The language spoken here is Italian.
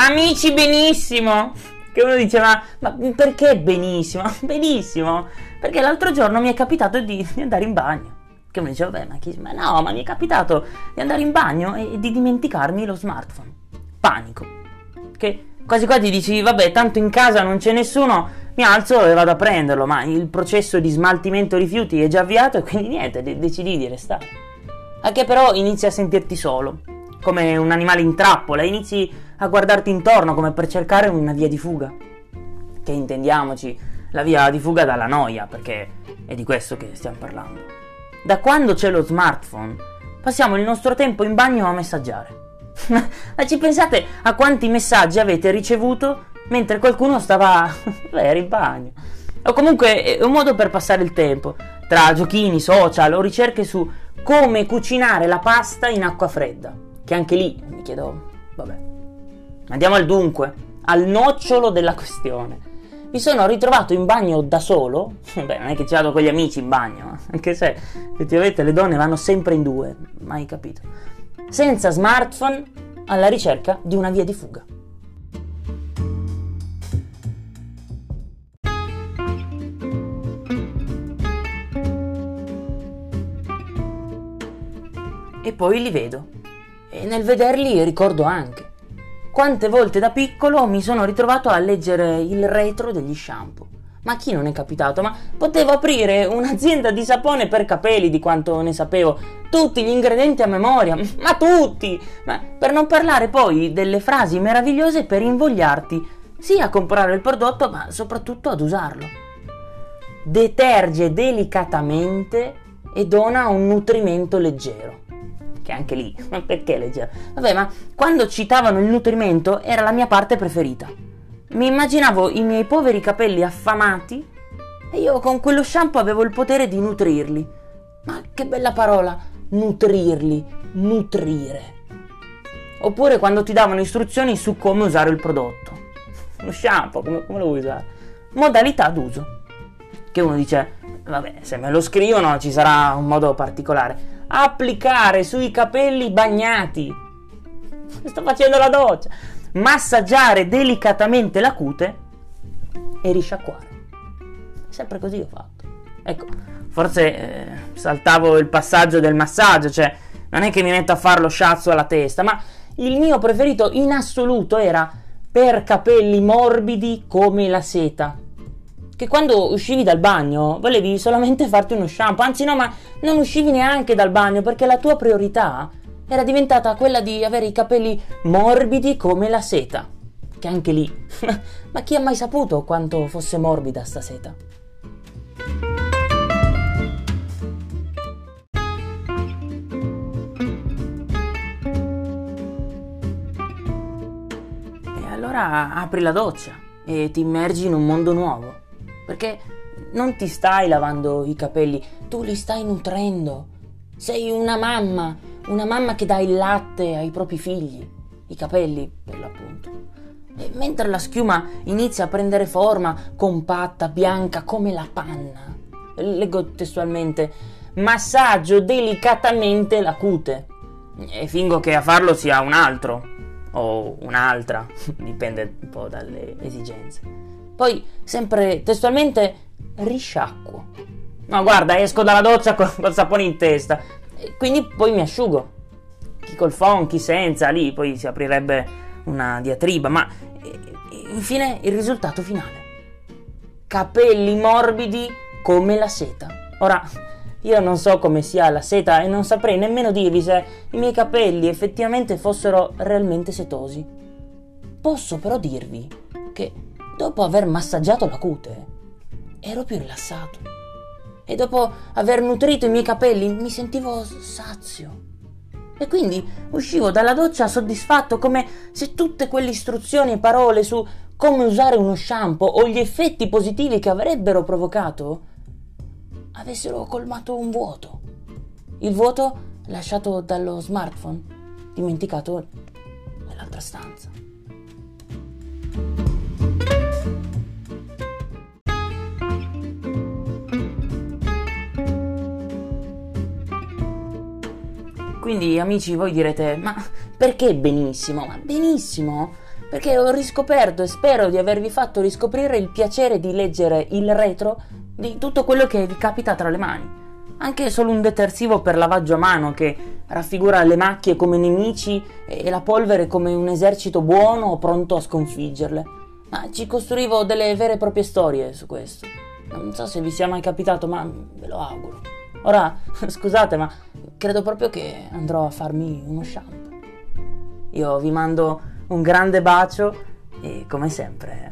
amici benissimo. Che uno dice, ma, perché benissimo? Benissimo, perché l'altro giorno mi è capitato di, di andare in bagno. Che uno dice, vabbè, ma, chi, ma no, ma mi è capitato di andare in bagno e, e di dimenticarmi lo smartphone. Panico. Che quasi quasi dici, vabbè, tanto in casa non c'è nessuno, mi alzo e vado a prenderlo, ma il processo di smaltimento rifiuti è già avviato e quindi niente, de- decidi di restare. Anche però inizi a sentirti solo, come un animale in trappola, inizi a guardarti intorno come per cercare una via di fuga. Che intendiamoci, la via di fuga dalla noia, perché è di questo che stiamo parlando. Da quando c'è lo smartphone, passiamo il nostro tempo in bagno a messaggiare. Ma ci pensate a quanti messaggi avete ricevuto mentre qualcuno stava beh, in bagno? O comunque è un modo per passare il tempo, tra giochini, social o ricerche su come cucinare la pasta in acqua fredda. Che anche lì mi chiedo, vabbè. Andiamo al dunque, al nocciolo della questione. Mi sono ritrovato in bagno da solo, beh non è che ci vado con gli amici in bagno, anche se effettivamente le donne vanno sempre in due, mai capito, senza smartphone alla ricerca di una via di fuga. E poi li vedo. E nel vederli ricordo anche quante volte da piccolo mi sono ritrovato a leggere il retro degli shampoo. Ma chi non è capitato? Ma potevo aprire un'azienda di sapone per capelli di quanto ne sapevo. Tutti gli ingredienti a memoria, ma tutti! Ma per non parlare poi delle frasi meravigliose per invogliarti sia a comprare il prodotto, ma soprattutto ad usarlo. Deterge delicatamente e dona un nutrimento leggero che anche lì, ma perché leggero? Vabbè, ma quando citavano il nutrimento era la mia parte preferita. Mi immaginavo i miei poveri capelli affamati e io con quello shampoo avevo il potere di nutrirli. Ma che bella parola, nutrirli, nutrire. Oppure quando ti davano istruzioni su come usare il prodotto. Lo shampoo, come, come lo vuoi usare? Modalità d'uso. Che uno dice, vabbè, se me lo scrivono ci sarà un modo particolare applicare sui capelli bagnati. Sto facendo la doccia. Massaggiare delicatamente la cute e risciacquare. Sempre così ho fatto. Ecco, forse eh, saltavo il passaggio del massaggio, cioè non è che mi metto a fare lo sciazzo alla testa, ma il mio preferito in assoluto era per capelli morbidi come la seta che quando uscivi dal bagno volevi solamente farti uno shampoo, anzi no, ma non uscivi neanche dal bagno perché la tua priorità era diventata quella di avere i capelli morbidi come la seta. Che anche lì, ma chi ha mai saputo quanto fosse morbida sta seta? E allora apri la doccia e ti immergi in un mondo nuovo perché non ti stai lavando i capelli, tu li stai nutrendo. Sei una mamma, una mamma che dà il latte ai propri figli, i capelli per l'appunto. E mentre la schiuma inizia a prendere forma compatta, bianca come la panna, leggo testualmente, massaggio delicatamente la cute. E fingo che a farlo sia un altro o un'altra, dipende un po' dalle esigenze. Poi, sempre testualmente, risciacquo. No, guarda, esco dalla doccia con, col sapone in testa. E quindi poi mi asciugo. Chi col phon, chi senza, lì poi si aprirebbe una diatriba. Ma infine il risultato finale. Capelli morbidi come la seta. Ora, io non so come sia la seta e non saprei nemmeno dirvi se i miei capelli effettivamente fossero realmente setosi. Posso però dirvi che dopo aver massaggiato la cute, ero più rilassato. E dopo aver nutrito i miei capelli mi sentivo sazio. E quindi uscivo dalla doccia soddisfatto come se tutte quelle istruzioni e parole su come usare uno shampoo o gli effetti positivi che avrebbero provocato avessero colmato un vuoto. Il vuoto lasciato dallo smartphone, dimenticato nell'altra stanza. Quindi amici voi direte, ma perché benissimo? Ma benissimo perché ho riscoperto e spero di avervi fatto riscoprire il piacere di leggere il retro di tutto quello che vi capita tra le mani. Anche solo un detersivo per lavaggio a mano che raffigura le macchie come nemici e la polvere come un esercito buono pronto a sconfiggerle. Ma ci costruivo delle vere e proprie storie su questo. Non so se vi sia mai capitato, ma ve lo auguro. Ora, scusate, ma credo proprio che andrò a farmi uno shampoo. Io vi mando un grande bacio e come sempre